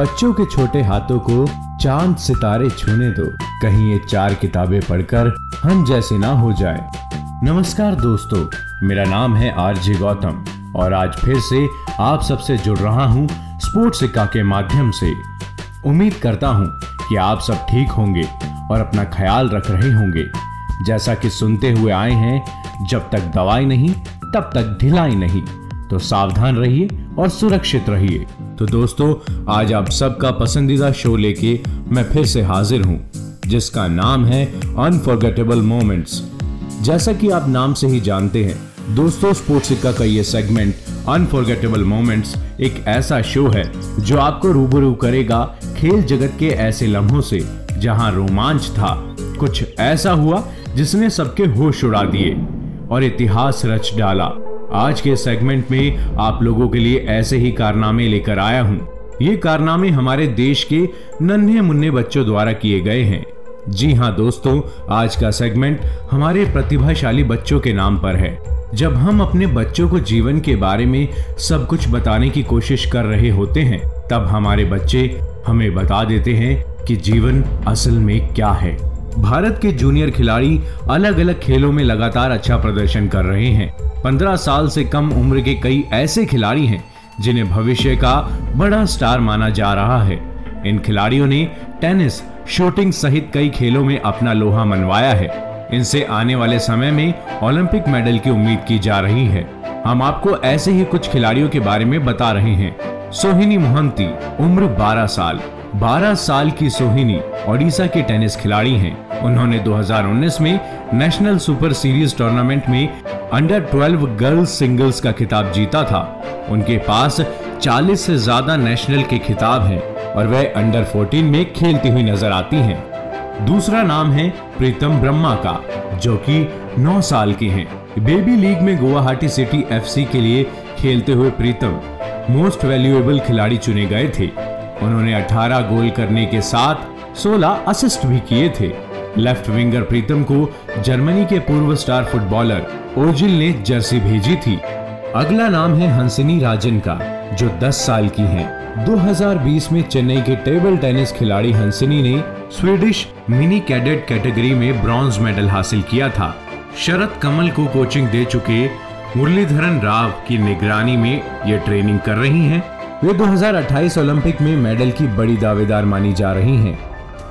बच्चों के छोटे हाथों को चाँद सितारे छूने दो। कहीं ये चार किताबें पढ़कर हम जैसे ना हो जाए। नमस्कार दोस्तों, मेरा नाम है आरजे गौतम और आज फिर से आप सबसे जुड़ रहा हूँ स्पोर्ट्स सिक्का के माध्यम से। उम्मीद करता हूँ कि आप सब ठीक होंगे और अपना ख्याल रख रहे होंगे। जैसा कि सुनते हुए आए हैं, जब तक दवाई नहीं, तब तक ढिलाई नहीं। तो सावधान रहिए और सुरक्षित रहिए। तो दोस्तों, आज आप सबका पसंदीदा शो लेके मैं फिर से हाजिर हूँ, जिसका नाम है अनफॉरगेटेबल मोमेंट्स जैसा कि आप नाम से ही जानते हैं, दोस्तों, स्पोर्ट्स सिक्का का ये सेगमेंट अनफॉरगेटेबल मोमेंट्स एक ऐसा शो है, जो आपको रूबरू करेगा खेल जगत के ऐसे लम्हों से, जहाँ रोमांच था। कुछ ऐसा हुआ जिसने सबके होश उड़ा दिए और इतिहास रच डाला। आज के सेगमेंट में आप लोगों के लिए ऐसे ही कारनामे लेकर आया हूँ। ये कारनामे हमारे देश के नन्हे मुन्ने बच्चों द्वारा किए गए हैं। जी हाँ दोस्तों, आज का सेगमेंट हमारे प्रतिभाशाली बच्चों के नाम पर है। जब हम अपने बच्चों को जीवन के बारे में सब कुछ बताने की कोशिश कर रहे होते हैं, तब हमारे बच्चे हमें बता देते हैं कि जीवन असल में क्या है। भारत के जूनियर खिलाड़ी अलग अलग खेलों में लगातार अच्छा प्रदर्शन कर रहे हैं। पंद्रह साल से कम उम्र के कई ऐसे खिलाड़ी हैं, जिन्हें भविष्य का बड़ा स्टार माना जा रहा है। इन खिलाड़ियों ने टेनिस, शूटिंग सहित कई खेलों में अपना लोहा मनवाया है। इनसे आने वाले समय में ओलंपिक मेडल की उम्मीद की जा रही है। हम आपको ऐसे ही कुछ खिलाड़ियों के बारे में बता रहे हैं। सोहिनी मोहंती, उम्र 12 साल। 12 साल की सोहिनी ओडिशा की टेनिस खिलाड़ी हैं। उन्होंने 2019 में नेशनल सुपर सीरीज़ टूर्नामेंट में अंडर 12 गर्ल्स सिंगल्स का खिताब जीता था उनके पास 40 से ज़्यादा नेशनल के खिताब हैं और वह अंडर 14 में खेलती हुई नज़र आती हैं। दूसरा नाम है प्रीतम ब्रह्मा का, जो कि 9 साल के हैं बेबी लीग में गुवाहाटी सिटी एफसी के लिए खेलते हुए प्रीतम मोस्ट वैल्यूएबल खिलाड़ी चुने गए थे उन्होंने 18 गोल करने के साथ 16 असिस्ट भी किए थे लेफ़्ट विंगर प्रीतम को जर्मनी के पूर्व स्टार फुटबॉलर ओजिल ने जर्सी भेजी थी अगला नाम है हंसनी राजन का, जो 10 साल की हैं। 2020 में चेन्नई के टेबल टेनिस खिलाड़ी हंसनी ने स्वीडिश मिनी कैडेट कैटेगरी में ब्रॉन्ज मेडल हासिल किया था शरद कमल को कोचिंग दे चुके मुरलीधरन राव की निगरानी में ये ट्रेनिंग कर रही हैं। वे 2028 ओलंपिक में मेडल की बड़ी दावेदार मानी जा रही हैं।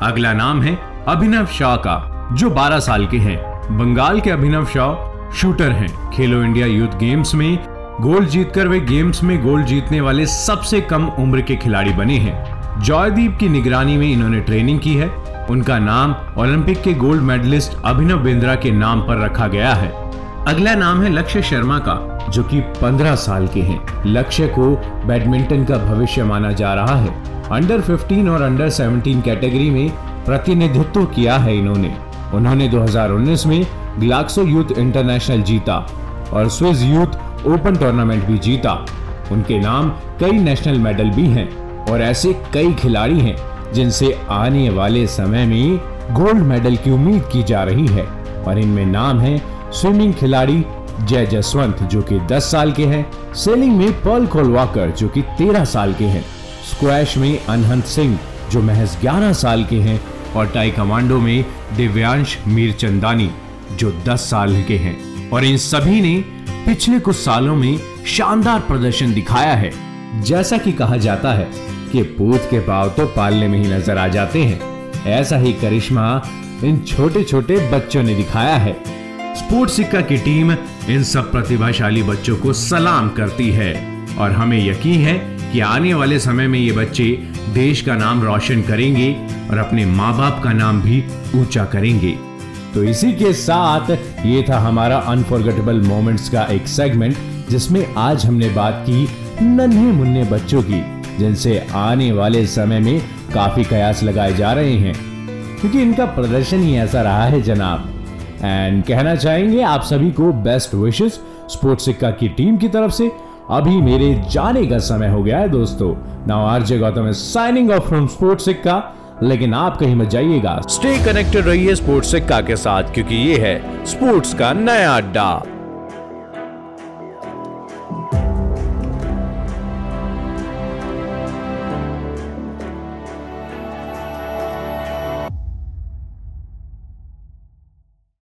अगला नाम है अभिनव शाह का, जो 12 साल के हैं। बंगाल के अभिनव शाह शूटर हैं। खेलो इंडिया यूथ गेम्स में गोल्ड जीतकर वे गेम्स में गोल्ड जीतने वाले सबसे कम उम्र के खिलाड़ी बने हैं। जॉयदीप की निगरानी में इन्होंने ट्रेनिंग की है। उनका नाम ओलंपिक के गोल्ड मेडलिस्ट अभिनव बिंद्रा के नाम पर रखा गया है। अगला नाम है लक्ष्य शर्मा का, जो कि 15 साल के हैं। लक्ष्य को बैडमिंटन का भविष्य माना जा रहा है। अंडर 15 और अंडर 17 कैटेगरी में प्रतिनिधित्व किया है इन्होंने। उन्होंने 2019 में ग्लाक्सो यूथ इंटरनेशनल जीता और स्विस यूथ ओपन टूर्नामेंट भी जीता। उनके नाम कई नेशनल मेडल भी हैं और ऐसे कई खिलाड़ी हैं, जिनसे आने वाले समय में गोल्ड मेडल की उम्मीद की जा रही है। और इनमें नाम है स्विमिंग खिलाड़ी जय जसवंत, जो कि 10 साल के हैं, सेलिंग में पर्ल कोलवाकर जो कि 13 साल के हैं स्क्वैश में अनहंत सिंह जो महज 11 साल के हैं, और टाई कमांडो में दिव्यांश मीर चंदानी, जो 10 साल के हैं। और इन सभी ने पिछले कुछ सालों में शानदार प्रदर्शन दिखाया है। जैसा कि कहा जाता है कि पूत के भाव तो पालने में ही नज़र आ जाते हैं। ऐसा ही करिश्मा इन छोटे छोटे बच्चों ने दिखाया है। स्पोर्ट्स सिक्का की टीम इन सब प्रतिभाशाली बच्चों को सलाम करती है। और हमें यकीन है कि आने वाले समय में ये बच्चे देश का नाम रोशन करेंगे और अपने माँ बाप का नाम भी ऊँचा करेंगे। तो इसी के साथ ये था हमारा अनफॉरगेटेबल मोमेंट्स का एक सेगमेंट जिसमें आज हमने बात की नन्हे मुन्ने बच्चों की, जिनसे आने वाले समय में काफ़ी कयास लगाए जा रहे हैं। क्योंकि इनका प्रदर्शन ही ऐसा रहा है, जनाब। एंड कहना चाहेंगे आप सभी को बेस्ट विशेष स्पोर्ट्स सिक्का की टीम की तरफ़ से। अभी मेरे जाने का समय हो गया है दोस्तों। Now RJ Gautam signing off from sports Sikka लेकिन आप कहीं मत जाइएगा। स्टे कनेक्टेड रहिए स्पोर्ट्स सिक्का के साथ, क्योंकि ये है स्पोर्ट्स का नया अड्डा।